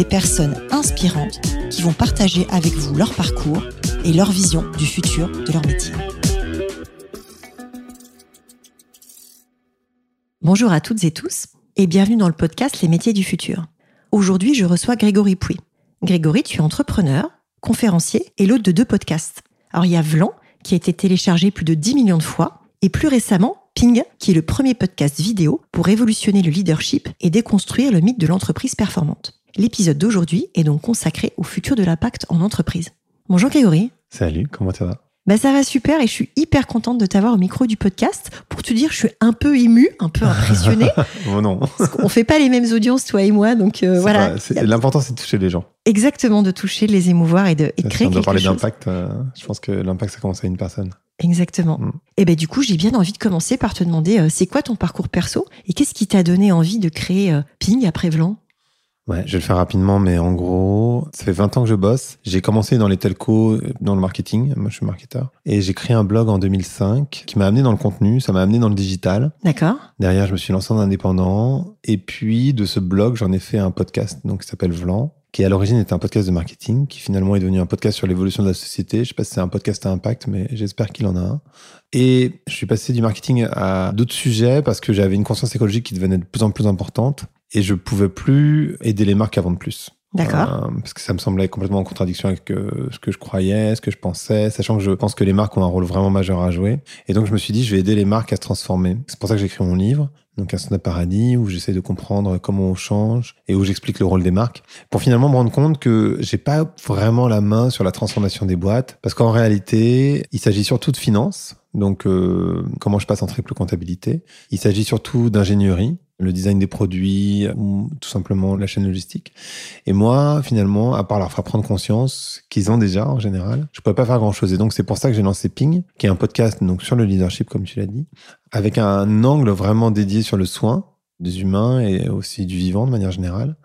des personnes inspirantes qui vont partager avec vous leur parcours et leur vision du futur de leur métier. Bonjour à toutes et tous et bienvenue dans le podcast Les métiers du futur. Aujourd'hui, je reçois Grégory Pouy. Grégory, tu es entrepreneur, conférencier et l'hôte de deux podcasts. Alors il y a Vlan, qui a été téléchargé plus de 10 millions de fois, et plus récemment, Ping, qui est le premier podcast vidéo pour révolutionner le leadership et déconstruire le mythe de l'entreprise performante. L'épisode d'aujourd'hui est donc consacré au futur de l'impact en entreprise. Bonjour Grégory. Salut, comment ça va? Bah ça va super et je suis hyper contente de t'avoir au micro du podcast. Pour te dire, je suis un peu émue, un peu impressionnée. oh non. Parce qu'on fait pas les mêmes audiences, toi et moi, donc euh, voilà. L'important, c'est de toucher les gens. Exactement, de toucher, de les émouvoir et de, et créer quelque chose. parler d'impact, euh, je pense que l'impact, ça commence à une personne. Exactement. Mm. Et ben du coup, j'ai bien envie de commencer par te demander, euh, c'est quoi ton parcours perso et qu'est-ce qui t'a donné envie de créer Ping après Vlan? Ouais, je vais le faire rapidement, mais en gros, ça fait 20 ans que je bosse. J'ai commencé dans les telcos, dans le marketing. Moi, je suis marketeur. Et j'ai créé un blog en 2005 qui m'a amené dans le contenu, ça m'a amené dans le digital. D'accord. Derrière, je me suis lancé en indépendant. Et puis, de ce blog, j'en ai fait un podcast, donc, qui s'appelle Vlan qui à l'origine était un podcast de marketing, qui finalement est devenu un podcast sur l'évolution de la société. Je sais pas si c'est un podcast à impact, mais j'espère qu'il en a un. Et je suis passé du marketing à d'autres sujets parce que j'avais une conscience écologique qui devenait de plus en plus importante et je pouvais plus aider les marques à vendre plus. D'accord. Euh, parce que ça me semblait complètement en contradiction avec euh, ce que je croyais, ce que je pensais, sachant que je pense que les marques ont un rôle vraiment majeur à jouer. Et donc je me suis dit, je vais aider les marques à se transformer. C'est pour ça que j'ai écrit mon livre, donc un Paradis, où j'essaie de comprendre comment on change et où j'explique le rôle des marques, pour finalement me rendre compte que j'ai pas vraiment la main sur la transformation des boîtes, parce qu'en réalité, il s'agit surtout de finance, donc euh, comment je passe en triple comptabilité. Il s'agit surtout d'ingénierie, le design des produits ou tout simplement la chaîne logistique. Et moi, finalement, à part leur faire prendre conscience qu'ils ont déjà en général, je pouvais pas faire grand-chose. Et donc c'est pour ça que j'ai lancé Ping, qui est un podcast donc sur le leadership comme tu l'as dit, avec un angle vraiment dédié sur le soin des humains et aussi du vivant de manière générale.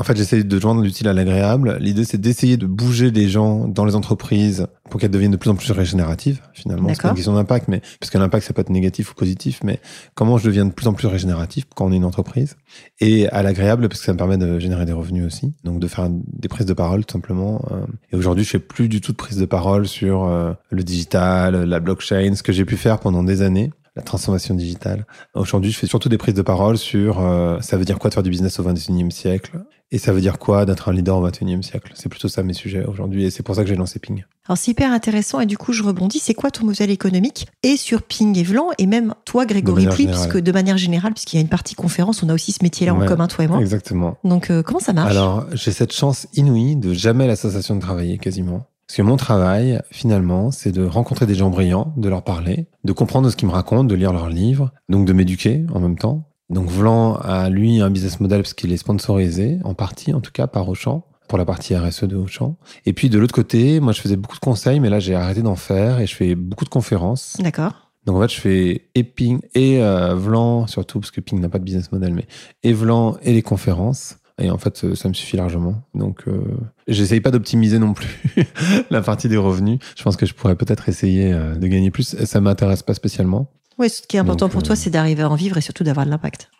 En fait, j'essaie de joindre l'utile à l'agréable. L'idée, c'est d'essayer de bouger les gens dans les entreprises pour qu'elles deviennent de plus en plus régénératives, finalement. C'est une question d'impact, mais, parce que l'impact, ça peut être négatif ou positif, mais comment je deviens de plus en plus régénératif quand on est une entreprise. Et à l'agréable, parce que ça me permet de générer des revenus aussi. Donc, de faire des prises de parole, tout simplement. Euh. Et aujourd'hui, je fais plus du tout de prise de parole sur euh, le digital, la blockchain, ce que j'ai pu faire pendant des années la transformation digitale. Aujourd'hui, je fais surtout des prises de parole sur euh, ça veut dire quoi de faire du business au XXIe siècle? Et ça veut dire quoi d'être un leader au XXIe siècle? C'est plutôt ça mes sujets aujourd'hui et c'est pour ça que j'ai lancé Ping. Alors c'est hyper intéressant et du coup je rebondis. C'est quoi ton modèle économique? Et sur Ping et Vlan et même toi Grégory Pluy, puisque de manière générale, puisqu'il y a une partie conférence, on a aussi ce métier-là en commun toi et moi. Exactement. Donc euh, comment ça marche? Alors j'ai cette chance inouïe de jamais la sensation de travailler quasiment. Parce que mon travail, finalement, c'est de rencontrer des gens brillants, de leur parler, de comprendre ce qu'ils me racontent, de lire leurs livres, donc de m'éduquer en même temps. Donc Vlan a, lui, un business model parce qu'il est sponsorisé, en partie en tout cas, par Auchan pour la partie RSE de Auchan. Et puis de l'autre côté, moi je faisais beaucoup de conseils, mais là j'ai arrêté d'en faire et je fais beaucoup de conférences. D'accord. Donc en fait, je fais et Ping et euh, Vlan, surtout parce que Ping n'a pas de business model, mais et Vlan et les conférences. Et en fait, ça me suffit largement. Donc, euh, j'essaye pas d'optimiser non plus la partie des revenus. Je pense que je pourrais peut-être essayer euh, de gagner plus. Ça m'intéresse pas spécialement. Oui, ce qui est important pour toi, euh, c'est d'arriver à en vivre et surtout d'avoir de l'impact.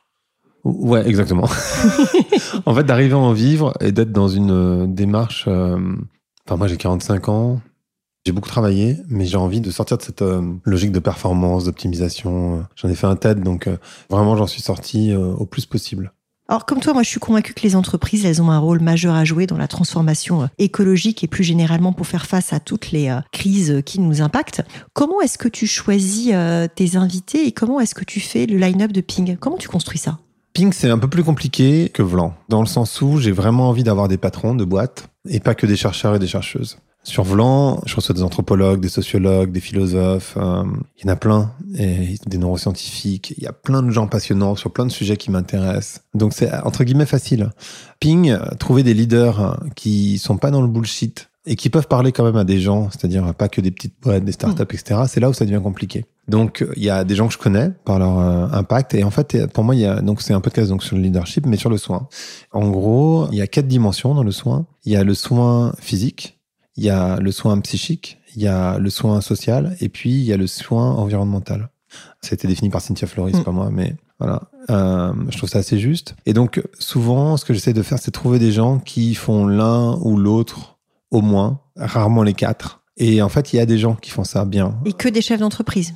Ouais, exactement. en fait, d'arriver à en vivre et d'être dans une euh, démarche. Enfin, moi, j'ai 45 ans. J'ai beaucoup travaillé, mais j'ai envie de sortir de cette logique de performance, d'optimisation. J'en ai fait un TED, donc vraiment, j'en suis sorti au plus possible. Alors comme toi, moi je suis convaincue que les entreprises, elles ont un rôle majeur à jouer dans la transformation euh, écologique et plus généralement pour faire face à toutes les euh, crises qui nous impactent. Comment est-ce que tu choisis euh, tes invités et comment est-ce que tu fais le line-up de Ping? Comment tu construis ça? Ping, c'est un peu plus compliqué que Vlan, dans le sens où j'ai vraiment envie d'avoir des patrons de boîtes et pas que des chercheurs et des chercheuses. Sur Vlan, je reçois des anthropologues, des sociologues, des philosophes. euh, il y en a plein, et des neuroscientifiques. Il y a plein de gens passionnants sur plein de sujets qui m'intéressent. Donc c'est entre guillemets facile. Ping, euh, trouver des leaders euh, qui sont pas dans le bullshit et qui peuvent parler quand même à des gens, c'est-à-dire pas que des petites boîtes, des startups, etc. C'est là où ça devient compliqué. Donc il y a des gens que je connais par leur euh, impact et en fait pour moi il y a donc c'est un podcast donc sur le leadership mais sur le soin. En gros, il y a quatre dimensions dans le soin. Il y a le soin physique, il y a le soin psychique, il y a le soin social et puis il y a le soin environnemental. Ça a été défini par Cynthia Floris, Mm. pas moi, mais voilà. Euh, je trouve ça assez juste. Et donc, souvent, ce que j'essaie de faire, c'est trouver des gens qui font l'un ou l'autre au moins, rarement les quatre. Et en fait, il y a des gens qui font ça bien. Et que des chefs d'entreprise.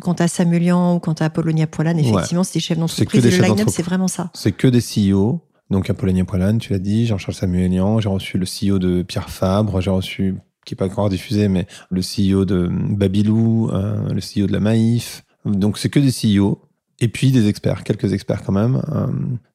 Quand t'as Samuelian ou quand t'as Apollonia Poilane, effectivement, c'est des chefs d'entreprise. le line-up, c'est vraiment ça. C'est que des CEO. Donc, Apollonia Poilane, tu l'as dit, Jean-Charles Samuelian, j'ai reçu le CEO de Pierre Fabre, j'ai reçu, qui n'est pas encore diffusé, mais le CEO de Babylou, euh, le CEO de la Maïf. Donc, c'est que des CEO. Et puis des experts, quelques experts quand même. Euh,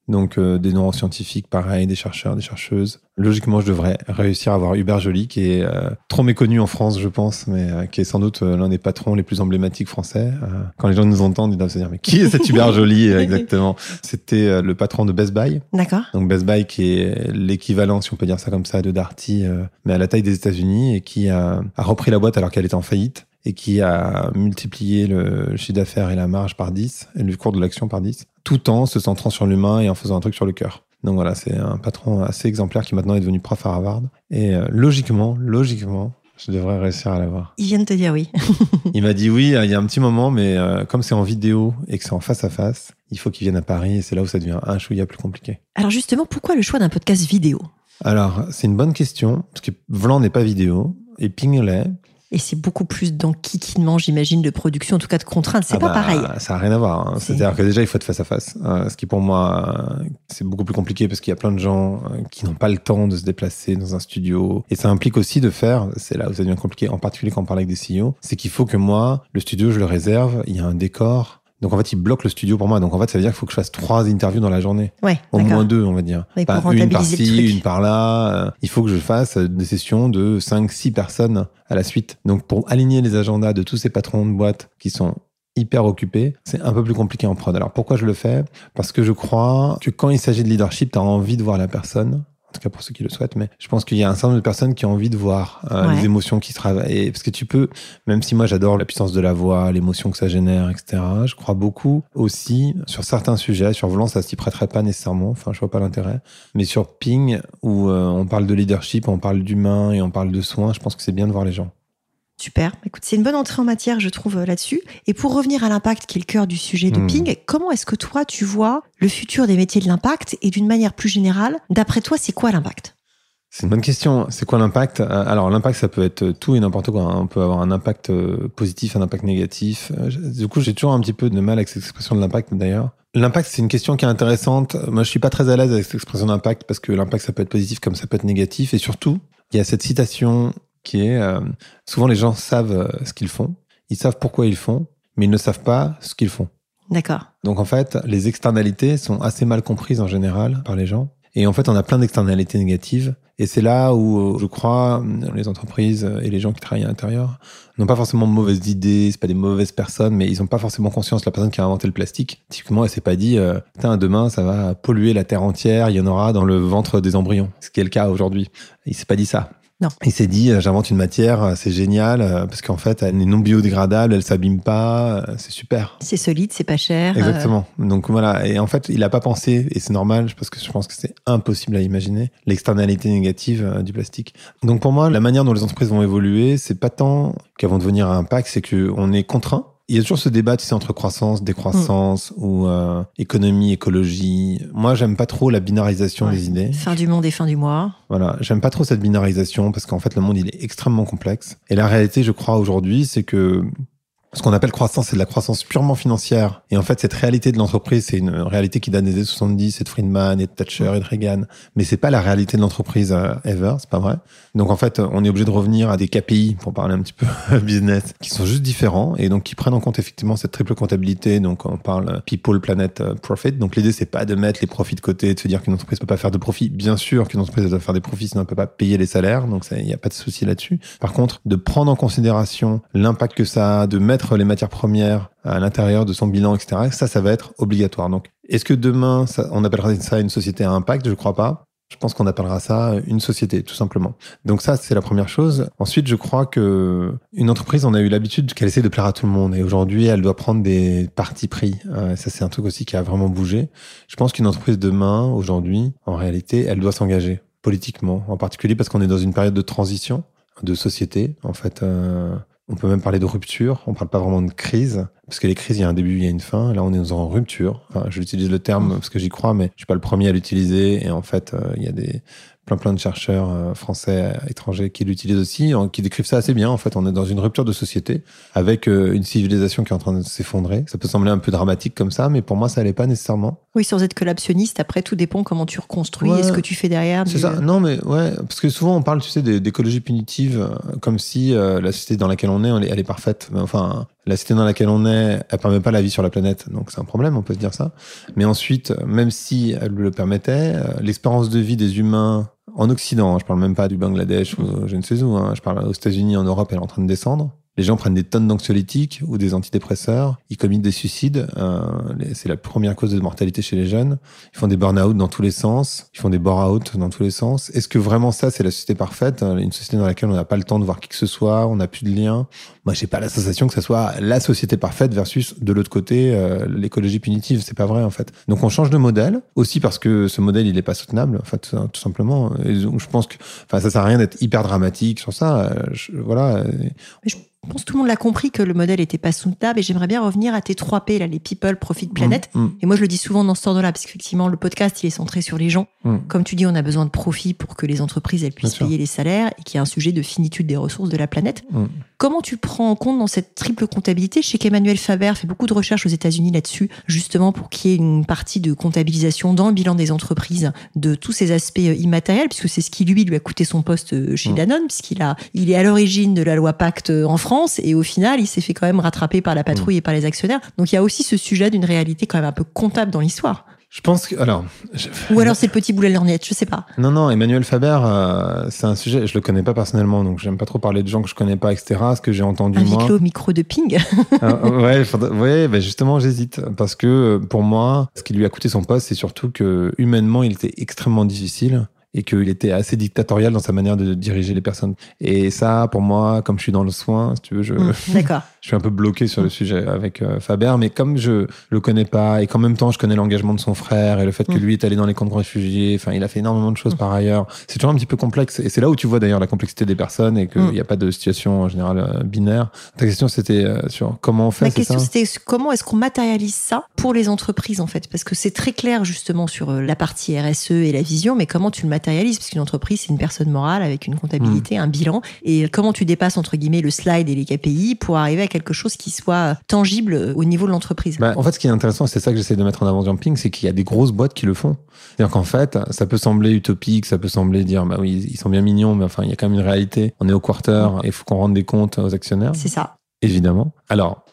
donc euh, des neuroscientifiques, pareil, des chercheurs, des chercheuses. Logiquement, je devrais réussir à avoir Hubert Joly, qui est euh, trop méconnu en France, je pense, mais euh, qui est sans doute l'un des patrons les plus emblématiques français. Quand les gens nous entendent, ils doivent se dire mais qui est cet Hubert Joly exactement? C'était le patron de Best Buy. D'accord Donc Best Buy qui est l'équivalent, si on peut dire ça comme ça, de Darty, mais à la taille des États-Unis et qui a, a repris la boîte alors qu'elle était en faillite et qui a multiplié le chiffre d'affaires et la marge par 10 et le cours de l'action par 10, tout en se centrant sur l'humain et en faisant un truc sur le cœur. Donc voilà, c'est un patron assez exemplaire qui maintenant est devenu prof à Harvard. Et euh, logiquement, logiquement, je devrais réussir à l'avoir. Ils viennent te dire oui. Il m'a dit oui, il y a un petit moment, mais euh, comme c'est en vidéo et que c'est en face à face, il faut qu'il vienne à Paris et c'est là où ça devient un chouïa plus compliqué. Alors justement, pourquoi le choix d'un podcast vidéo? Alors, c'est une bonne question, parce que Vlan n'est pas vidéo, et Ping l'est. Et c'est beaucoup plus d'enquiquinement, j'imagine, de production, en tout cas de contraintes. C'est Ah pas bah, pareil. Ça n'a rien à voir. hein. C'est- C'est-à-dire que déjà, il faut être face à face. Euh, ce qui, pour moi, euh, c'est beaucoup plus compliqué parce qu'il y a plein de gens euh, qui n'ont pas le temps de se déplacer dans un studio. Et ça implique aussi de faire, c'est là où ça devient compliqué, en particulier quand on parle avec des CEO, c'est qu'il faut que moi, le studio, je le réserve, il y a un décor. Donc en fait, il bloque le studio pour moi. Donc en fait, ça veut dire qu'il faut que je fasse trois interviews dans la journée. Ouais, Au moins deux, on va dire. Oui, Pas pour une par rentabiliser le ci, truc. une par là. Euh, Il faut que je fasse des sessions de 5, 6 personnes à la suite. Donc, pour aligner les agendas de tous ces patrons de boîtes qui sont hyper occupés, c'est un peu plus compliqué en prod. Alors, pourquoi je le fais? Parce que je crois que quand il s'agit de leadership, tu as envie de voir la personne. En tout cas pour ceux qui le souhaitent, mais je pense qu'il y a un certain nombre de personnes qui ont envie de voir euh, Ouais. les émotions qui se travaillent. Parce que tu peux, même si moi j'adore la puissance de la voix, l'émotion que ça génère, etc., je crois beaucoup aussi sur certains sujets. Sur Volant, ça s'y prêterait pas nécessairement. Enfin, je vois pas l'intérêt. Mais sur Ping, où euh, on parle de leadership, on parle d'humain et on parle de soins, je pense que c'est bien de voir les gens. Super. Écoute, c'est une bonne entrée en matière, je trouve, euh, là-dessus. Et pour revenir à l'impact, qui est le cœur du sujet de Hmm. Ping, comment est-ce que toi, tu vois le futur des métiers de l'impact et d'une manière plus générale, d'après toi, c'est quoi l'impact? C'est une bonne question. C'est quoi l'impact? Euh, Alors, l'impact, ça peut être tout et n'importe quoi. hein. On peut avoir un impact euh, positif, un impact négatif. Euh, Du coup, j'ai toujours un petit peu de mal avec cette expression de l'impact, d'ailleurs. L'impact, c'est une question qui est intéressante. Moi, je suis pas très à l'aise avec cette expression d'impact parce que l'impact, ça peut être positif comme ça peut être négatif. Et surtout, il y a cette citation qui est euh, souvent les gens savent euh, ce qu'ils font, ils savent pourquoi ils font, mais ils ne savent pas ce qu'ils font. D'accord. Donc en fait, les externalités sont assez mal comprises en général par les gens. Et en fait, on a plein d'externalités négatives. Et c'est là où euh, je crois les entreprises et les gens qui travaillent à l'intérieur n'ont pas forcément de mauvaises idées, c'est pas des mauvaises personnes, mais ils n'ont pas forcément conscience. La personne qui a inventé le plastique, typiquement, elle s'est pas dit, putain, demain, ça va polluer la terre entière, il y en aura dans le ventre des embryons. Ce qui est le cas aujourd'hui. Il s'est pas dit ça. Non. Il s'est dit, euh, j'invente une matière, euh, c'est génial, euh, parce qu'en fait, elle est non biodégradable, elle s'abîme pas, c'est super. C'est solide, c'est pas cher. euh, Exactement. Donc voilà. Et en fait, il a pas pensé, et c'est normal, parce que je pense que c'est impossible à imaginer, l'externalité négative du plastique. Donc pour moi, la manière dont les entreprises vont évoluer, c'est pas tant qu'elles vont devenir un impact, c'est qu'on est contraint. Il y a toujours ce débat, tu sais, entre croissance, décroissance, ou euh, économie, écologie. Moi, j'aime pas trop la binarisation Ouais. des idées. Fin du monde et fin du mois. Voilà, j'aime pas trop cette binarisation parce qu'en fait le monde il est extrêmement complexe. Et la réalité, je crois aujourd'hui, c'est que ce qu'on appelle croissance, c'est de la croissance purement financière. Et en fait, cette réalité de l'entreprise, c'est une réalité qui date des années 70, c'est de Friedman et de Thatcher et de Reagan. Mais c'est pas la réalité de l'entreprise euh, ever, c'est pas vrai. Donc en fait, on est obligé de revenir à des KPI, pour parler un petit peu business, qui sont juste différents et donc qui prennent en compte effectivement cette triple comptabilité. Donc on parle people, planet, euh, profit. Donc l'idée, c'est pas de mettre les profits de côté, de se dire qu'une entreprise peut pas faire de profit. Bien sûr qu'une entreprise doit faire des profits, sinon elle peut pas payer les salaires. Donc il n'y a pas de souci là-dessus. Par contre, de prendre en considération l'impact que ça a, de mettre les matières premières à l'intérieur de son bilan, etc. Ça, ça va être obligatoire. Donc, est-ce que demain, on appellera ça une société à impact? Je crois pas. Je pense qu'on appellera ça une société, tout simplement. Donc ça, c'est la première chose. Ensuite, je crois que une entreprise, on a eu l'habitude qu'elle essaie de plaire à tout le monde. Et aujourd'hui, elle doit prendre des partis pris. Euh, ça, c'est un truc aussi qui a vraiment bougé. Je pense qu'une entreprise demain, aujourd'hui, en réalité, elle doit s'engager politiquement, en particulier parce qu'on est dans une période de transition de société. En fait, euh, on peut même parler de rupture. On parle pas vraiment de crise, parce que les crises, il y a un début, il y a une fin. Là, on est en rupture. Enfin, j'utilise le terme parce que j'y crois, mais je suis pas le premier à l'utiliser. Et en fait, euh, il y a des plein plein de chercheurs euh, français étrangers qui l'utilisent aussi, qui décrivent ça assez bien. En fait, on est dans une rupture de société avec euh, une civilisation qui est en train de s'effondrer. Ça peut sembler un peu dramatique comme ça, mais pour moi, ça l'est pas nécessairement. Oui, sans être collapsionniste, après tout dépend comment tu reconstruis et ce que tu fais derrière. C'est ça. Non, mais ouais, parce que souvent on parle, tu sais, d'écologie punitive, euh, comme si la société dans laquelle on est, elle est, parfaite. Mais enfin, la société dans laquelle on est, elle permet pas la vie sur la planète, donc c'est un problème, on peut se dire ça. Mais ensuite, même si elle le permettait, l'expérience de vie des humains en Occident, hein, je parle même pas du Bangladesh ou je ne sais où, hein, je parle aux États-Unis, en Europe, elle est en train de descendre. Les gens prennent des tonnes d'anxiolytiques ou des antidépresseurs. Ils commettent des suicides. Euh, c'est la première cause de mortalité chez les jeunes. Ils font des burn-out dans tous les sens. Ils font des bore-out dans tous les sens. Est-ce que vraiment ça, c'est la société parfaite Une société dans laquelle on n'a pas le temps de voir qui que ce soit, on n'a plus de lien. Moi, j'ai pas la sensation que ça soit la société parfaite versus de l'autre côté euh, l'écologie punitive. C'est pas vrai en fait. Donc on change de modèle aussi parce que ce modèle il est pas soutenable en fait tout simplement. Je pense que ça sert à rien d'être hyper dramatique sur ça. Je, voilà. Pense que tout le monde l'a compris que le modèle n'était pas soutenable et j'aimerais bien revenir à tes 3 P, là, les people, profit, planète. Mm, mm. Et moi, je le dis souvent dans ce ordre-là, parce qu'effectivement, le podcast, il est centré sur les gens. Mm. Comme tu dis, on a besoin de profit pour que les entreprises, elles puissent payer les salaires et qu'il y a un sujet de finitude des ressources de la planète. Comment tu prends en compte dans cette triple comptabilité? Je sais qu'Emmanuel Faber fait beaucoup de recherches aux États-Unis là-dessus, justement pour qu'il y ait une partie de comptabilisation dans le bilan des entreprises de tous ces aspects euh, immatériels, puisque c'est ce qui, lui, lui a coûté son poste euh, chez Danone, puisqu'il a, il est à l'origine de la loi Pacte euh, en France et au final, il s'est fait quand même rattraper par la patrouille mm. et par les actionnaires. Donc il y a aussi ce sujet d'une réalité quand même un peu comptable dans l'histoire. Je pense que alors ou alors c'est le petit boulet de lorgnette, je sais pas. Non non, Emmanuel Faber, euh, c'est un sujet, je le connais pas personnellement, donc j'aime pas trop parler de gens que je connais pas, etc. Ce que j'ai entendu un moi. Micro, micro de ping. euh, ouais, ouais, ben justement j'hésite parce que pour moi, ce qui lui a coûté son poste, c'est surtout que humainement il était extrêmement difficile et qu'il était assez dictatorial dans sa manière de diriger les personnes. Et ça, pour moi, comme je suis dans le soin, si tu veux, je, mmh, je suis un peu bloqué sur le sujet avec euh, Faber, mais comme je le connais pas et qu'en même temps je connais l'engagement de son frère et le fait que mmh. lui est allé dans les camps de réfugiés, enfin, il a fait énormément de choses mmh. par ailleurs. C'est toujours un petit peu complexe et c'est là où tu vois d'ailleurs la complexité des personnes et qu'il n'y a pas de situation en général euh, binaire. Ta question c'était euh, sur comment on fait. Ma question c'était comment est-ce qu'on matérialise ça pour les entreprises en fait, parce que c'est très clair justement sur la partie RSE et la vision, mais comment tu le matérialises Parce qu'une entreprise, c'est une personne morale avec une comptabilité, un bilan. Et comment tu dépasses, entre guillemets, le slide et les KPI pour arriver à quelque chose qui soit tangible au niveau de l'entreprise? Bah, En fait, ce qui est intéressant, c'est ça que j'essaie de mettre en avant Jumping, c'est qu'il y a des grosses boîtes qui le font. C'est-à-dire qu'en fait, ça peut sembler utopique, ça peut sembler dire, bah oui, ils sont bien mignons, mais enfin, il y a quand même une réalité. On est au quarter et il faut qu'on rende des comptes aux actionnaires. C'est ça. Évidemment. Alors,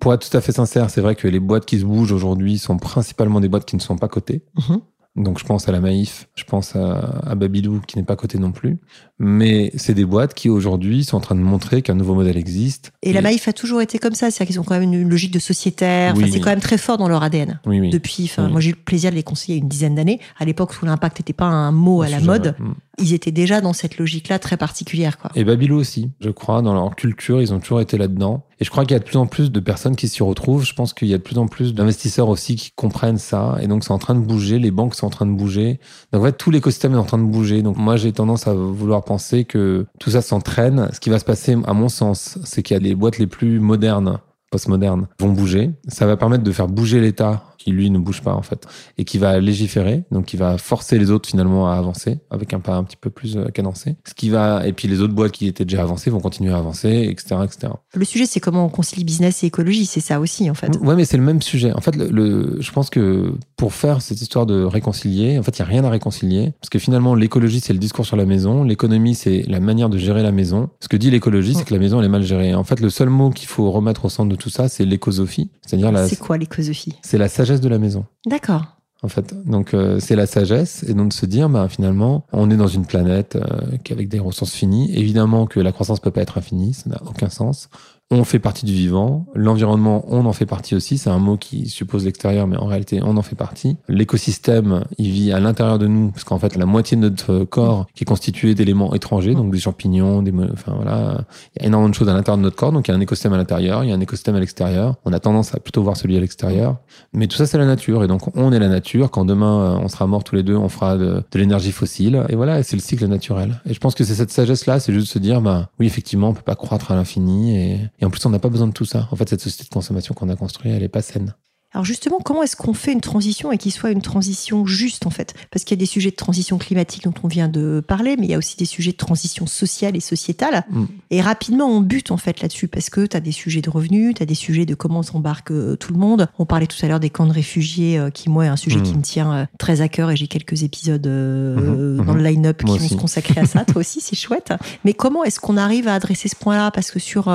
pour être tout à fait sincère, c'est vrai que les boîtes qui se bougent aujourd'hui sont principalement des boîtes qui ne sont pas cotées. Mhm. Donc je pense à la Maïf, je pense à, Babylou qui n'est pas coté non plus. Mais c'est des boîtes qui aujourd'hui sont en train de montrer qu'un nouveau modèle existe. Et, la Maïf a toujours été comme ça, c'est-à-dire qu'ils ont quand même une logique de sociétaire. c'est quand même très fort dans leur ADN. Oui, Depuis, moi j'ai eu le plaisir de les conseiller une dizaine d'années, à l'époque où l'impact n'était pas un mot à la mode. Mm. Ils étaient déjà dans cette logique-là très particulière. Quoi. Et Babylou aussi, je crois, dans leur culture, ils ont toujours été là-dedans. Et je crois qu'il y a de plus en plus de personnes qui s'y retrouvent. Je pense qu'il y a de plus en plus d'investisseurs aussi qui comprennent ça. Et donc, c'est en train de bouger. Les banques sont en train de bouger. Donc, en fait, tout l'écosystème est en train de bouger. Donc, moi, j'ai tendance à vouloir penser que tout ça s'entraîne. Ce qui va se passer, à mon sens, c'est qu'il y a les boîtes les plus modernes postmodernes vont bouger. Ça va permettre de faire bouger l'État qui lui ne bouge pas en fait, et qui va légiférer, donc qui va forcer les autres finalement à avancer avec un pas un petit peu plus euh, cadencé. Ce qui va, et puis les autres boîtes qui étaient déjà avancées vont continuer à avancer, etc., etc. Le sujet, c'est comment on concilie business et écologie, c'est ça aussi en fait. Ouais, mais c'est le même sujet. En fait, le, je pense que pour faire cette histoire de réconcilier, en fait, il y a rien à réconcilier, parce que finalement, l'écologie, c'est le discours sur la maison, l'économie, c'est la manière de gérer la maison. Ce que dit l'écologie, c'est que la maison, elle est mal gérée. En fait, le seul mot qu'il faut remettre au centre de tout ça, c'est l'écosophie, c'est-à-dire la. C'est quoi l'écosophie? C'est la sagesse de la maison. D'accord. En fait, donc euh, c'est la sagesse et donc de se dire, bah finalement, on est dans une planète euh, qui avec des ressources finies. Évidemment que la croissance peut pas être infinie, ça n'a aucun sens on fait partie du vivant. L'environnement, on en fait partie aussi. C'est un mot qui suppose l'extérieur, mais en réalité, on en fait partie. L'écosystème, il vit à l'intérieur de nous, parce qu'en fait, la moitié de notre corps qui est constitué d'éléments étrangers, donc des champignons, des, enfin voilà, il y a énormément de choses à l'intérieur de notre corps. Donc il y a un écosystème à l'intérieur, il y a un écosystème à l'extérieur. On a tendance à plutôt voir celui à l'extérieur, mais tout ça, c'est la nature. Et donc on est la nature. Quand demain euh, on sera mort tous les deux, on fera de, l'énergie fossile. Et voilà, c'est le cycle naturel. Et je pense que c'est cette sagesse-là, c'est juste de se dire, bah oui, effectivement, on peut pas croître à l'infini et et en plus, on n'a pas besoin de tout ça. En fait, cette société de consommation qu'on a construite, elle n'est pas saine. Alors justement, comment est-ce qu'on fait une transition et qu'il soit une transition juste en fait? Parce qu'il y a des sujets de transition climatique dont on vient de parler, mais il y a aussi des sujets de transition sociale et sociétale. Mm. Et rapidement, on bute en fait là-dessus parce que tu as des sujets de revenus, tu as des sujets de comment s'embarque euh, tout le monde. On parlait tout à l'heure des camps de réfugiés, euh, qui moi est un sujet qui mm. me tient euh, très à cœur et j'ai quelques épisodes mm-hmm. dans le mm-hmm. line-up qui vont se consacrer à ça. Toi aussi, c'est chouette. Mais comment est-ce qu'on arrive à adresser ce point-là? Parce que sur,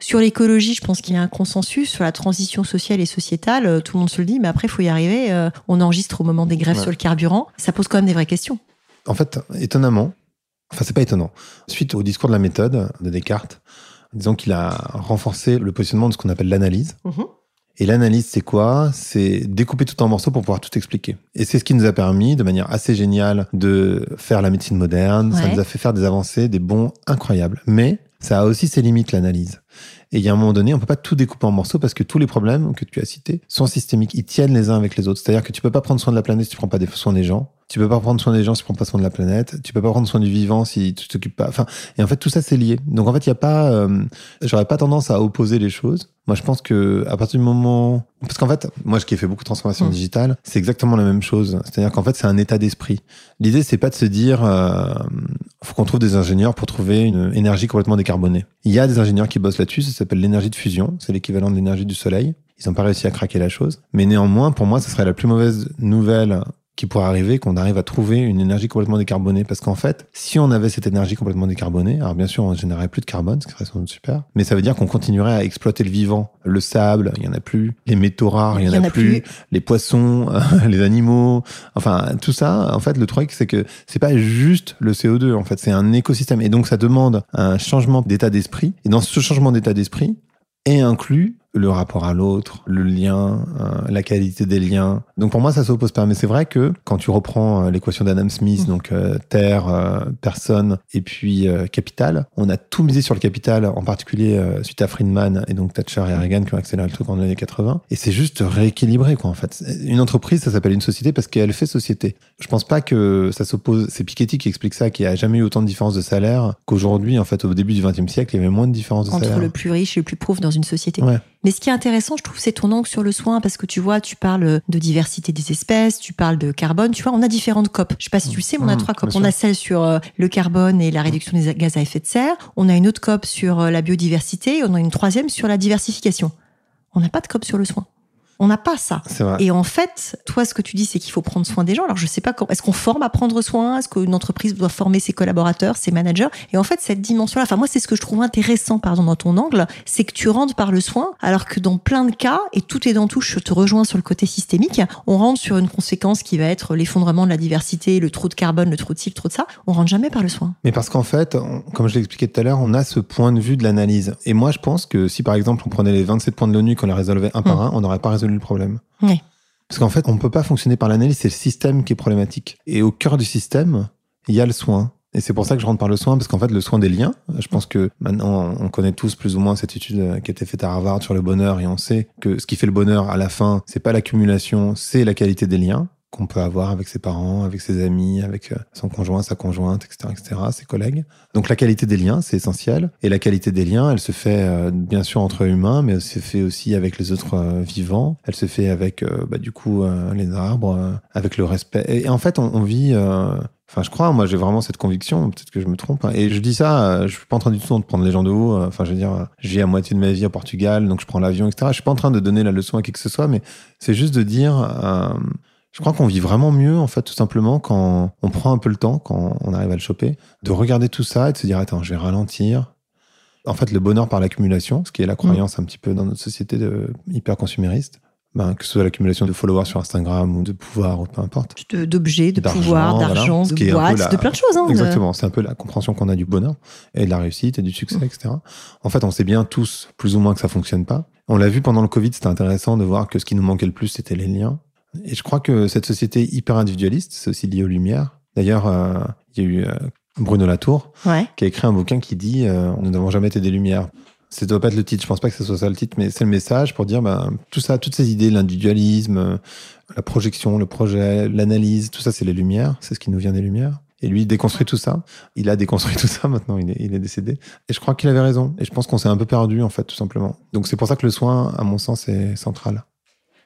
sur l'écologie, je pense qu'il y a un consensus. Sur la transition sociale et sociétale, tout le monde se le dit, mais après, il faut y arriver. Euh, on enregistre au moment des grèves sur le carburant. Ça pose quand même des vraies questions. En fait, étonnamment, enfin, c'est pas étonnant. Suite au discours de la méthode de Descartes, disons qu'il a renforcé le positionnement de ce qu'on appelle l'analyse. Mhm. Et l'analyse, c'est quoi? C'est découper tout en morceaux pour pouvoir tout expliquer. Et c'est ce qui nous a permis, de manière assez géniale, de faire la médecine moderne. Ça nous a fait faire des avancées, des bons incroyables. Mais ça a aussi ses limites, l'analyse. Et il y a un moment donné, on peut pas tout découper en morceaux parce que tous les problèmes que tu as cités sont systémiques. Ils tiennent les uns avec les autres. C'est-à-dire que tu peux pas prendre soin de la planète si tu prends pas soin des gens. Tu peux pas prendre soin des gens si tu prends pas soin de la planète. Tu peux pas prendre soin du vivant si tu t'occupes pas. Enfin, et en fait, tout ça, c'est lié. Donc, en fait, il y a pas, euh, j'aurais pas tendance à opposer les choses. Moi, je pense que à partir du moment, parce qu'en fait, moi, qui ai fait beaucoup de transformation mmh. digitale, c'est exactement la même chose. C'est-à-dire qu'en fait, c'est un état d'esprit. L'idée, c'est pas de se dire, euh, faut qu'on trouve des ingénieurs pour trouver une énergie complètement décarbonée. Il y a des ingénieurs qui bossent là-dessus. Ça s'appelle l'énergie de fusion. C'est l'équivalent de l'énergie du soleil. Ils n'ont pas réussi à craquer la chose. Mais néanmoins, pour moi, ce serait la plus mauvaise nouvelle qui pourrait arriver qu'on arrive à trouver une énergie complètement décarbonée. Parce qu'en fait, si on avait cette énergie complètement décarbonée, alors bien sûr, on ne générerait plus de carbone, ce qui serait sans doute super, mais ça veut dire qu'on continuerait à exploiter le vivant. Le sable, il y en a plus. Les métaux rares, il y en, a, plus. Les poissons, les animaux. Enfin, tout ça, en fait, le truc, c'est que c'est pas juste le CO2, en fait, c'est un écosystème. Et donc, ça demande un changement d'état d'esprit. Et dans ce changement d'état d'esprit, est inclus le rapport à l'autre, le lien, euh, la qualité des liens. Donc pour moi, ça s'oppose pas. Mais c'est vrai que quand tu reprends euh, l'équation d'Adam Smith, mmh. donc euh, terre, personne et puis capital, on a tout misé sur le capital, en particulier suite à Friedman et donc Thatcher et Reagan qui ont accéléré le truc en années 80. Et c'est juste rééquilibré, quoi, en fait. Une entreprise, ça s'appelle une société parce qu'elle fait société. Je pense pas que ça s'oppose. C'est Piketty qui explique ça, qu'il n'y a jamais eu autant de différences de salaire qu'aujourd'hui, en fait, au début du XXe siècle, il y avait moins de différences de salaire. Entre le plus riche et le plus pauvre dans une société. Ouais. Mais ce qui est intéressant, je trouve, c'est ton angle sur le soin, parce que tu vois, tu parles de diversité des espèces, tu parles de carbone, tu vois, on a différentes COP. Je sais pas si tu le sais, mais on a mmh, trois COP. On a celle sur euh, le carbone et la réduction des gaz à effet de serre. On a une autre COP sur euh, la biodiversité. Et on a une troisième sur la diversification. On n'a pas de COP sur le soin. On n'a pas ça. Et en fait, toi, ce que tu dis, c'est qu'il faut prendre soin des gens. Alors, je sais pas. Est-ce qu'on forme à prendre soin? Est-ce qu'une entreprise doit former ses collaborateurs, ses managers? Et en fait, cette dimension-là, enfin, moi, c'est ce que je trouve intéressant, pardon, dans ton angle, c'est que tu rentres par le soin, alors que dans plein de cas, et tout est dans tout, je te rejoins sur le côté systémique, on rentre sur une conséquence qui va être l'effondrement de la diversité, le trou de carbone, le trou de ci, le trou de ça. On rentre jamais par le soin. Mais parce qu'en fait, comme je l'ai expliqué tout à l'heure, on a ce point de vue de l'analyse. Et moi, je pense que si, par exemple, on prenait les 27 points de l'ONU, qu'on les résolvait un par mmh. un, on n'aurait pas résolu le problème. Oui. Parce qu'en fait, on ne peut pas fonctionner par l'analyse, c'est le système qui est problématique. Et au cœur du système, il y a le soin. Et c'est pour ça que je rentre par le soin, parce qu'en fait, le soin des liens, je pense que maintenant, on connaît tous plus ou moins cette étude euh, qui a été faite à Harvard sur le bonheur, et on sait que ce qui fait le bonheur à la fin, c'est pas l'accumulation, c'est la qualité des liens. Qu'on peut avoir avec ses parents, avec ses amis, avec euh, son conjoint, sa conjointe, etc., etc., ses collègues. Donc la qualité des liens, c'est essentiel. Et la qualité des liens, elle se fait euh, bien sûr entre humains, mais elle se fait aussi avec les autres euh, vivants. Elle se fait avec, bah, du coup, les arbres, avec le respect. Et, en fait, on, vit Enfin, je crois, moi j'ai vraiment cette conviction, peut-être que je me trompe. Hein. Et je dis ça, je suis pas en train du tout de prendre les gens de haut. Enfin, je veux dire, j'ai à moitié de ma vie au Portugal, donc je prends l'avion, etc. Je suis pas en train de donner la leçon à qui que ce soit, mais c'est juste de dire, je crois qu'on vit vraiment mieux, en fait, tout simplement, quand on prend un peu le temps, quand on arrive à le choper, de regarder tout ça et de se dire, attends, je vais ralentir. En fait, le bonheur par l'accumulation, ce qui est la croyance un petit peu dans notre société de, hyper consumériste, ben, que ce soit l'accumulation de followers sur Instagram ou de pouvoir ou peu importe. D'objets, de, pouvoir, d'argent, de boîtes, de plein de choses. Hein, exactement, c'est un peu la compréhension qu'on a du bonheur et de la réussite et du succès, etc. En fait, on sait bien tous plus ou moins que ça fonctionne pas. On l'a vu pendant le Covid, c'était intéressant de voir que ce qui nous manquait le plus, c'était les liens. Et je crois que cette société hyper individualiste, c'est aussi lié aux Lumières. D'ailleurs, euh, il y a eu euh, Bruno Latour qui a écrit un bouquin qui dit euh, Nous n'avons jamais été des Lumières. Ça doit pas être le titre, je pense pas que ce soit ça le titre, mais c'est le message pour dire ben, tout ça, toutes ces idées, l'individualisme, la projection, le projet, l'analyse, tout ça, c'est les Lumières, c'est ce qui nous vient des Lumières. Et lui, il déconstruit tout ça. Il a déconstruit tout ça maintenant, il est, il est décédé. Et je crois qu'il avait raison. Et je pense qu'on s'est un peu perdu, en fait, tout simplement. Donc c'est pour ça que le soin, à mon sens, est central.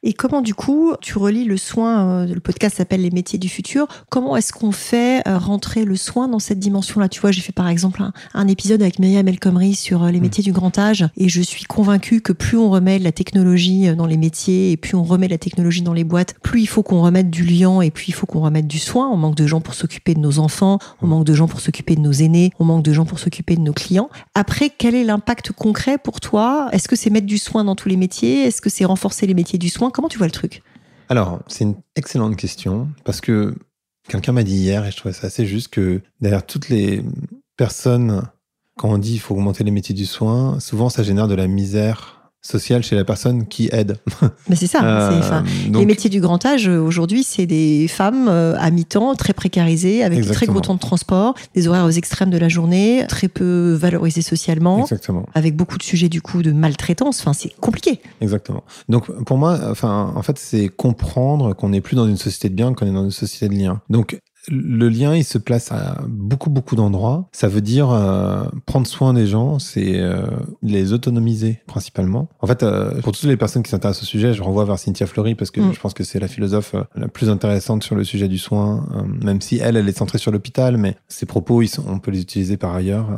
Et comment du coup tu relis le soin, euh, le podcast s'appelle Les métiers du futur, comment est-ce qu'on fait euh, rentrer le soin dans cette dimension-là? Tu vois, j'ai fait par exemple un, épisode avec Myriam El Khomri sur euh, les mm. métiers du grand âge et je suis convaincue que plus on remet la technologie dans les métiers et plus on remet la technologie dans les boîtes, plus il faut qu'on remette du lien et puis il faut qu'on remette du soin. On manque de gens pour s'occuper de nos enfants, on mm. manque de gens pour s'occuper de nos aînés, on manque de gens pour s'occuper de nos clients. Après, quel est l'impact concret pour toi? Est-ce que c'est mettre du soin dans tous les métiers? Est-ce que c'est renforcer les métiers du soin? Comment tu vois le truc? Alors, c'est une excellente question parce que quelqu'un m'a dit hier, et je trouvais ça assez juste, que derrière toutes les personnes, quand on dit qu'il faut augmenter les métiers du soin, souvent ça génère de la misère social chez la personne qui aide. Mais c'est ça. Euh, les métiers du grand âge aujourd'hui, c'est des femmes euh, à mi-temps, très précarisées, avec des très gros temps de transport, des horaires extrêmes de la journée, très peu valorisées socialement, Exactement. avec beaucoup de sujets du coup de maltraitance. Enfin, c'est compliqué. Exactement. Donc pour moi, enfin, en fait, c'est comprendre qu'on n'est plus dans une société de biens, qu'on est dans une société de liens. Donc le lien, il se place à beaucoup, beaucoup d'endroits. Ça veut dire euh, prendre soin des gens, c'est euh, les autonomiser principalement. En fait, euh, pour toutes les personnes qui s'intéressent au sujet, je renvoie vers Cynthia Fleury parce que mm. je pense que c'est la philosophe la plus intéressante sur le sujet du soin, même si elle, elle est centrée sur l'hôpital, mais ses propos, ils sont, on peut les utiliser par ailleurs.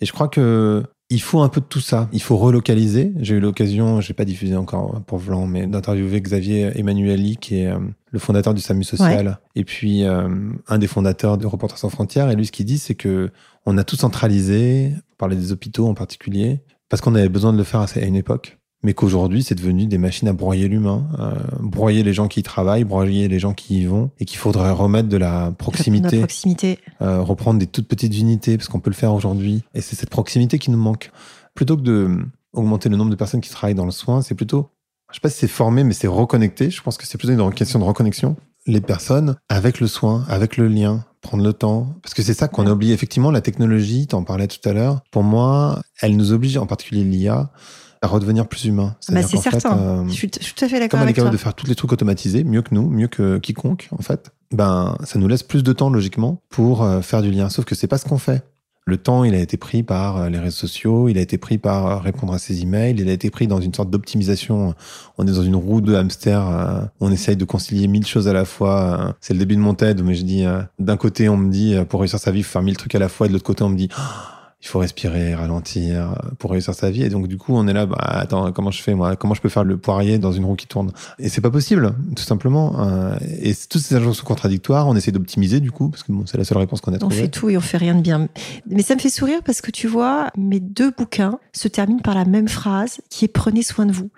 et je crois que il faut un peu de tout ça. Il faut relocaliser. J'ai eu l'occasion, je n'ai pas diffusé encore pour Vlan, mais d'interviewer Xavier Emmanueli, qui est euh, le fondateur du SAMU social, et puis euh, un des fondateurs de Reporters sans frontières. Et lui, ce qu'il dit, c'est que on a tout centralisé, parler des hôpitaux en particulier, parce qu'on avait besoin de le faire à une époque mais qu'aujourd'hui, c'est devenu des machines à broyer l'humain, euh, broyer les gens qui y travaillent, broyer les gens qui y vont, et qu'il faudrait remettre de la proximité, proximité. Euh, reprendre des toutes petites unités, parce qu'on peut le faire aujourd'hui. Et c'est cette proximité qui nous manque. Plutôt que de augmenter le nombre de personnes qui travaillent dans le soin, c'est plutôt, je sais pas si c'est formé, mais c'est reconnecté. Je pense que c'est plutôt une question de reconnexion. Les personnes avec le soin, avec le lien, prendre le temps. Parce que c'est ça qu'on a oublié. Effectivement, la technologie, tu en parlais tout à l'heure, pour moi, elle nous oblige, en particulier l'IA, à redevenir plus humain. Bah, c'est certain. Euh, je, suis, tout à fait d'accord Comme on est capable de faire tous les trucs automatisés, mieux que nous, mieux que quiconque, en fait, ben, ça nous laisse plus de temps, logiquement, pour euh, faire du lien. Sauf que c'est pas ce qu'on fait. Le temps, il a été pris par euh, les réseaux sociaux, il a été pris par répondre à ses emails, il a été pris dans une sorte d'optimisation. On est dans une roue de hamster, on essaye de concilier mille choses à la fois. C'est le début de mon TED, mais je dis, d'un côté, on me dit, pour réussir sa vie, il faut faire mille trucs à la fois, et de l'autre côté, on me dit, il faut respirer, ralentir pour réussir sa vie. Et donc, du coup, on est là, bah, attends, comment je fais, moi? Comment je peux faire le poirier dans une roue qui tourne? Et c'est pas possible, tout simplement. Euh, et toutes ces agences sont contradictoires. On essaie d'optimiser, du coup, parce que bon, c'est la seule réponse qu'on a trouvée. On fait tout et on fait rien de bien. Mais ça me fait sourire parce que tu vois, mes deux bouquins se terminent par la même phrase qui est prenez soin de vous.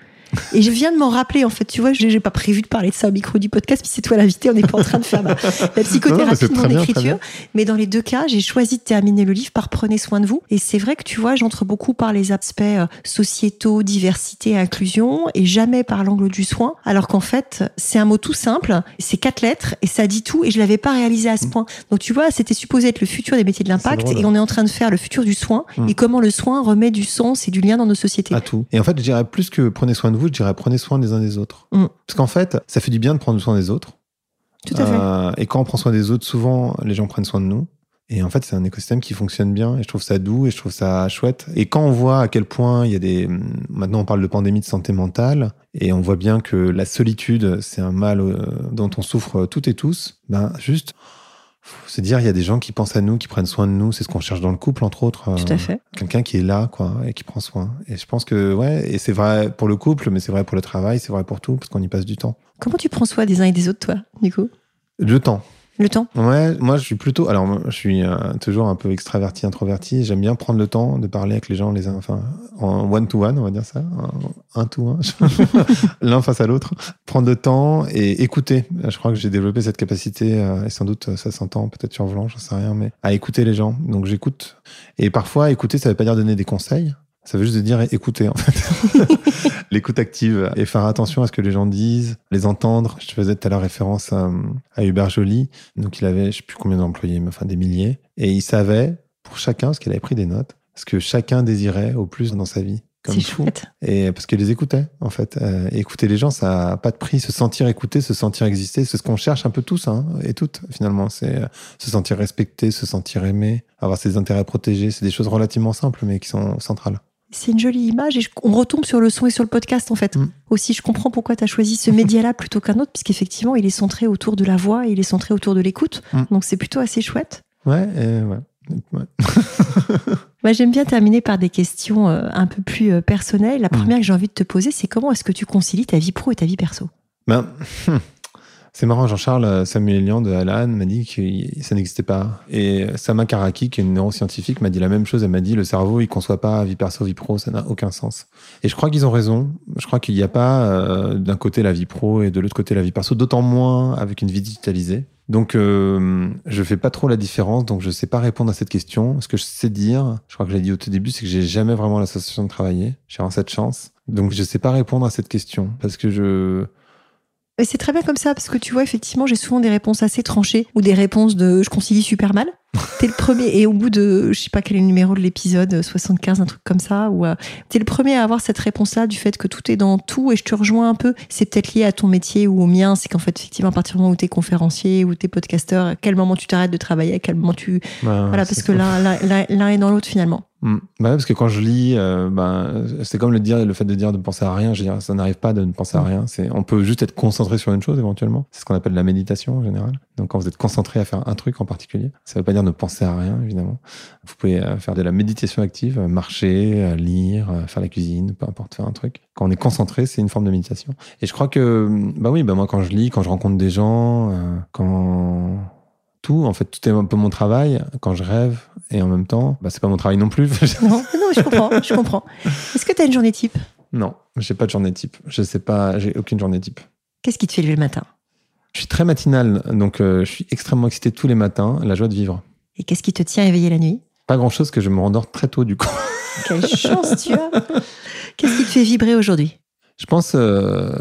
Et je viens de m'en rappeler, en fait, tu vois, j'ai pas prévu de parler de ça au micro du podcast, puis c'est toi l'invité, on n'est pas en train de faire la psychothérapie de mon écriture. Mais dans les deux cas, j'ai choisi de terminer le livre par prenez soin de vous. Et c'est vrai que tu vois, j'entre beaucoup par les aspects euh, sociétaux, diversité, inclusion, et jamais par l'angle du soin. Alors qu'en fait, c'est un mot tout simple, c'est quatre lettres, et ça dit tout, et je l'avais pas réalisé à ce mm. point. Donc tu vois, c'était supposé être le futur des métiers de l'impact, et on est en train de faire le futur du soin, mm. et comment le soin remet du sens et du lien dans nos sociétés. À tout. Et en fait, je dirais plus que prenez soin de vous, je dirais prenez soin des uns des autres. Mm. Parce qu'en fait, ça fait du bien de prendre soin des autres. Tout à fait. Euh, et quand on prend soin des autres, souvent, les gens prennent soin de nous. Et en fait, c'est un écosystème qui fonctionne bien et je trouve ça doux et je trouve ça chouette. Et quand on voit à quel point il y a des... Maintenant, on parle de pandémie de santé mentale et on voit bien que la solitude, c'est un mal euh, dont on souffre toutes et tous. Ben, juste, faut se dire, il y a des gens qui pensent à nous, qui prennent soin de nous. C'est ce qu'on cherche dans le couple, entre autres. Tout à fait. Quelqu'un qui est là, quoi, et qui prend soin. Et je pense que, ouais, et c'est vrai pour le couple, mais c'est vrai pour le travail, c'est vrai pour tout, parce qu'on y passe du temps. Comment tu prends soin des uns et des autres, toi, du coup? Le temps. Le temps? Ouais, moi je suis plutôt. Alors, je suis euh, toujours un peu extraverti, introverti. J'aime bien prendre le temps de parler avec les gens, les enfin, en one to one, on va dire ça, un to un, l'un face à l'autre. Prendre le temps et écouter. Je crois que j'ai développé cette capacité, euh, et sans doute ça s'entend peut-être sur volant, j'en sais rien, mais à écouter les gens. Donc j'écoute. Et parfois, écouter, ça veut pas dire donner des conseils. Ça veut juste dire écouter, en fait. L'écoute active et faire attention à ce que les gens disent, les entendre. Je te faisais tout à l'heure référence à, à Hubert Joly. Donc, il avait, je sais plus combien d'employés, mais enfin des milliers. Et il savait, pour chacun, parce qu'il avait pris des notes, ce que chacun désirait au plus dans sa vie. C'est chouette. Et parce qu'il les écoutait, en fait. Euh, écouter les gens, ça n'a pas de prix. Se sentir écouté, se sentir exister, c'est ce qu'on cherche un peu tous, hein, et toutes, finalement. C'est euh, se sentir respecté, se sentir aimé, avoir ses intérêts protégés. C'est des choses relativement simples, mais qui sont centrales. C'est une jolie image et on retombe sur le son et sur le podcast en fait. Mm. Aussi, je comprends pourquoi tu as choisi ce média-là plutôt qu'un autre, puisqu'effectivement, il est centré autour de la voix, il est centré autour de l'écoute. Mm. Donc c'est plutôt assez chouette. Ouais, ouais. Moi, j'aime bien terminer par des questions euh, un peu plus euh, personnelles. La mm. première que j'ai envie de te poser, c'est comment est-ce que tu concilies ta vie pro et ta vie perso? Ben, C'est marrant, Jean-Charles euh, Samuel Elian de Alan m'a dit que ça n'existait pas. Et Sama Karaki, qui est une neuroscientifique, m'a dit la même chose. Elle m'a dit le cerveau, il conçoit pas vie perso, vie pro, ça n'a aucun sens. Et je crois qu'ils ont raison. Je crois qu'il n'y a pas euh, d'un côté la vie pro et de l'autre côté la vie perso, d'autant moins avec une vie digitalisée. Donc, euh, je fais pas trop la différence, donc je sais pas répondre à cette question. Ce que je sais dire, je crois que j'ai dit au tout début, c'est que j'ai jamais vraiment l'association de travailler. J'ai vraiment cette chance. Donc, je sais pas répondre à cette question parce que je c'est très bien comme ça, parce que tu vois, effectivement, j'ai souvent des réponses assez tranchées ou des réponses de je concilie super mal. T'es le premier, et au bout de, je sais pas quel est le numéro de l'épisode, 75, un truc comme ça, ou euh, t'es le premier à avoir cette réponse-là du fait que tout est dans tout, et je te rejoins un peu. C'est peut-être lié à ton métier ou au mien, c'est qu'en fait, effectivement, à partir du moment où t'es conférencier ou t'es podcasteur, à quel moment tu t'arrêtes de travailler, à quel moment tu. voilà, parce que l'un est dans l'autre finalement. Mm. Bah parce que quand je lis, euh, bah, c'est comme le dire, le fait de dire de penser à rien. Je veux dire, ça n'arrive pas de ne penser à mm. rien. On peut juste être concentré sur une chose éventuellement. C'est ce qu'on appelle la méditation en général. Donc quand vous êtes concentré à faire un truc en particulier, ça veut pas dire ne penser à rien évidemment. Vous pouvez euh, faire de la méditation active, euh, marcher, lire, faire la cuisine, peu importe, faire un truc. Quand on est concentré, c'est une forme de méditation. Et je crois que, bah oui, bah moi quand je lis, quand je rencontre des gens, quand tout. En fait, tout est un peu mon travail quand je rêve et en même temps, bah, c'est pas mon travail non plus. non, non, je comprends, je comprends. Est-ce que tu as une journée type? Non, j'ai pas de journée type. Je sais pas, j'ai aucune journée type. Qu'est-ce qui te fait lever le matin? Je suis très matinal, donc euh, je suis extrêmement excité tous les matins, la joie de vivre. Et qu'est-ce qui te tient éveillé la nuit? Pas grand-chose, que je me rendors très tôt du coup. Quelle chance tu as Qu'est-ce qui te fait vibrer aujourd'hui? Je pense euh,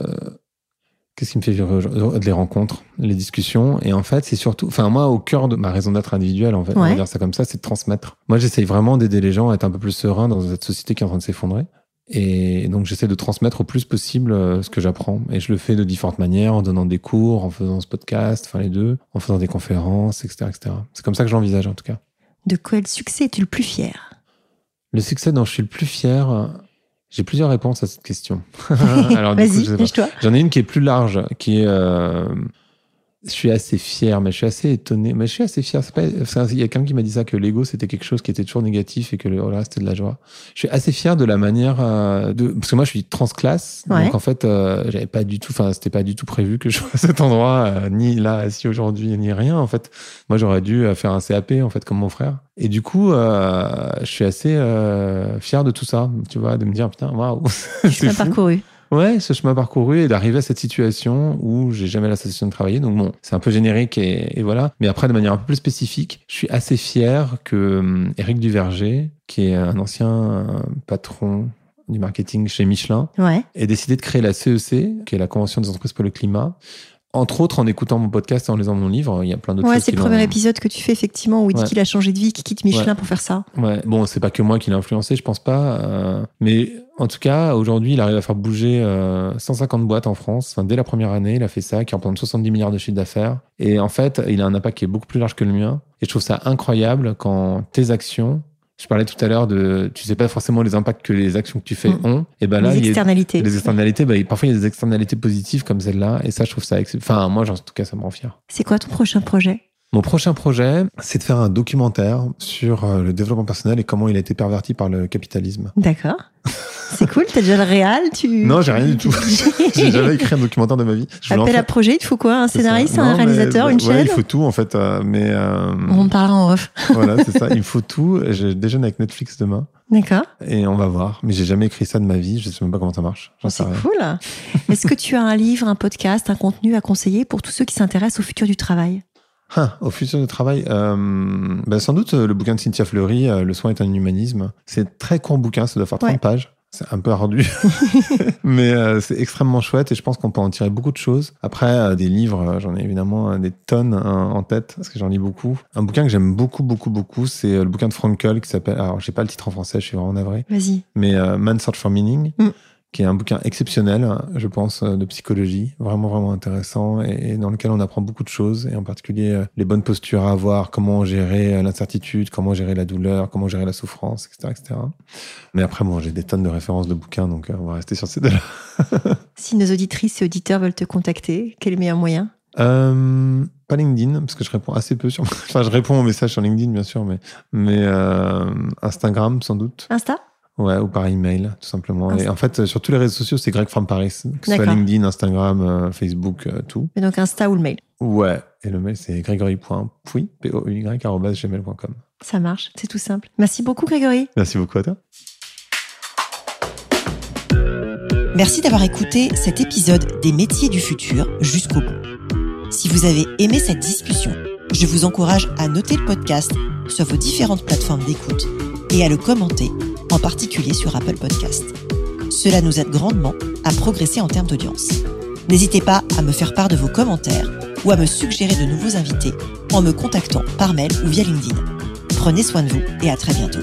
Qu'est-ce qui me fait vivre les rencontres, les discussions Et en fait, c'est surtout, enfin moi, au cœur de ma raison d'être individuelle, en fait, on va dire ça comme ça, c'est de transmettre. Moi, j'essaye vraiment d'aider les gens à être un peu plus sereins dans cette société qui est en train de s'effondrer. Et donc, j'essaie de transmettre au plus possible euh, ce que j'apprends. Et je le fais de différentes manières, en donnant des cours, en faisant ce podcast, enfin les deux, en faisant des conférences, etc., etc. C'est comme ça que j'envisage, en tout cas. De quel succès es-tu le plus fier? Le succès dont je suis le plus fier, j'ai plusieurs réponses à cette question. Alors, Vas-y, toi J'en ai une qui est plus large, qui est. Euh, je suis assez fier, mais je suis assez étonné. Mais je suis assez fier. Pas... Il y a quelqu'un qui m'a dit ça, que l'ego, c'était quelque chose qui était toujours négatif et que le reste, c'était de la joie. Je suis assez fier de la manière euh, de... Parce que moi, je suis transclasse. Donc, en fait, euh, j'avais pas du tout... Enfin, c'était pas du tout prévu que je sois à cet endroit, ni là, assis aujourd'hui, ni rien. En fait, moi, j'aurais dû faire un CAP, en fait, comme mon frère. Et du coup, euh, je suis assez euh, fier de tout ça, tu vois, de me dire putain, waouh, c'est parcouru. Ouais, ce chemin parcouru et d'arriver à cette situation où j'ai jamais la sensation de travailler. Donc bon, c'est un peu générique et, voilà. Mais après, de manière un peu plus spécifique, je suis assez fier que hum, Eric Duverger, qui est un ancien euh, patron du marketing chez Michelin, ouais. ait décidé de créer la CEC, e qui est la Convention des entreprises pour le climat, entre autres en écoutant mon podcast et en lisant mon livre. Il y a plein d'autres Ouais, c'est le premier épisode que tu fais effectivement où il dit qu'il a changé de vie, qu'il quitte Michelin Ouais. pour faire ça. Ouais, bon, c'est pas que moi qui l'ai influencé, je pense pas. euh, mais en tout cas, aujourd'hui, il arrive à faire bouger euh, 150 boîtes en France. Enfin, dès la première année, il a fait ça, qui représente 70 milliards de chiffre d'affaires. Et en fait, il a un impact qui est beaucoup plus large que le mien. Et je trouve ça incroyable quand tes actions. Je parlais tout à l'heure de, tu sais pas forcément les impacts que les actions que tu fais Mm. ont. Et ben là, les il y a- externalités. les externalités, bah, parfois il y a des externalités positives comme celle-là. Et ça, je trouve ça, enfin, moi, en tout cas, ça me rend fier. C'est quoi ton prochain projet? Mon prochain projet, c'est de faire un documentaire sur euh, le développement personnel et comment il a été perverti par le capitalisme. D'accord. C'est cool, t'as déjà le réal, tu... Non, j'ai rien du tout. J'ai jamais écrit un documentaire de ma vie. Je en Appel fait- à projet, il te faut quoi Un scénariste, Non, un réalisateur, une ouais, chaîne il faut tout en fait. euh, mais euh, On en parlera en off. voilà, c'est ça. Il me faut tout. Je déjeune avec Netflix demain D'accord. et on va voir. Mais j'ai jamais écrit ça de ma vie. Je sais même pas comment ça marche. C'est cool. Est-ce que tu as un livre, un podcast, un contenu à conseiller pour tous ceux qui s'intéressent au futur du travail? Ah, au futur du travail, euh, ben, sans doute euh, le bouquin de Cynthia Fleury, euh, Le soin est un humanisme. C'est un très court bouquin, ça doit faire 30 Ouais. pages. C'est un peu ardu, mais euh, c'est extrêmement chouette et je pense qu'on peut en tirer beaucoup de choses. Après, euh, des livres, j'en ai évidemment des tonnes euh, en tête parce que j'en lis beaucoup. Un bouquin que j'aime beaucoup, beaucoup, beaucoup, c'est le bouquin de Frankel qui s'appelle, alors j'ai pas le titre en français, je suis vraiment navré, Vas-y. mais Man's Search for Meaning, Mm. Qui est un bouquin exceptionnel, je pense, euh, de psychologie, vraiment, vraiment intéressant et, et dans lequel on apprend beaucoup de choses et en particulier euh, les bonnes postures à avoir, comment gérer euh, l'incertitude, comment gérer la douleur, comment gérer la souffrance, etc., etc. Mais après, bon, j'ai des tonnes de références de bouquins, donc on va rester sur ces deux-là. Si nos auditrices et auditeurs veulent te contacter, quel est le meilleur moyen? Euh, pas LinkedIn, parce que je réponds assez peu sur. Enfin, je réponds aux messages sur LinkedIn, bien sûr, mais, mais euh, Instagram, sans doute. Insta? Ouais, ou par email, tout simplement. Et en fait, sur tous les réseaux sociaux, c'est Greg from Paris. Que ce soit. LinkedIn, Instagram, euh, Facebook, euh, tout. Et donc Insta ou le mail? Ouais. Et le mail, c'est gregory.pouy, p-o-u-y, arobase gmail.com. Ça marche, c'est tout simple. Merci beaucoup Grégory. Merci beaucoup à toi. Merci d'avoir écouté cet épisode des métiers du futur jusqu'au bout. Si vous avez aimé cette discussion, je vous encourage à noter le podcast sur vos différentes plateformes d'écoute et à le commenter, en particulier sur Apple Podcast. Cela nous aide grandement à progresser en termes d'audience. N'hésitez pas à me faire part de vos commentaires ou à me suggérer de nouveaux invités en me contactant par mail ou via LinkedIn. Prenez soin de vous et à très bientôt.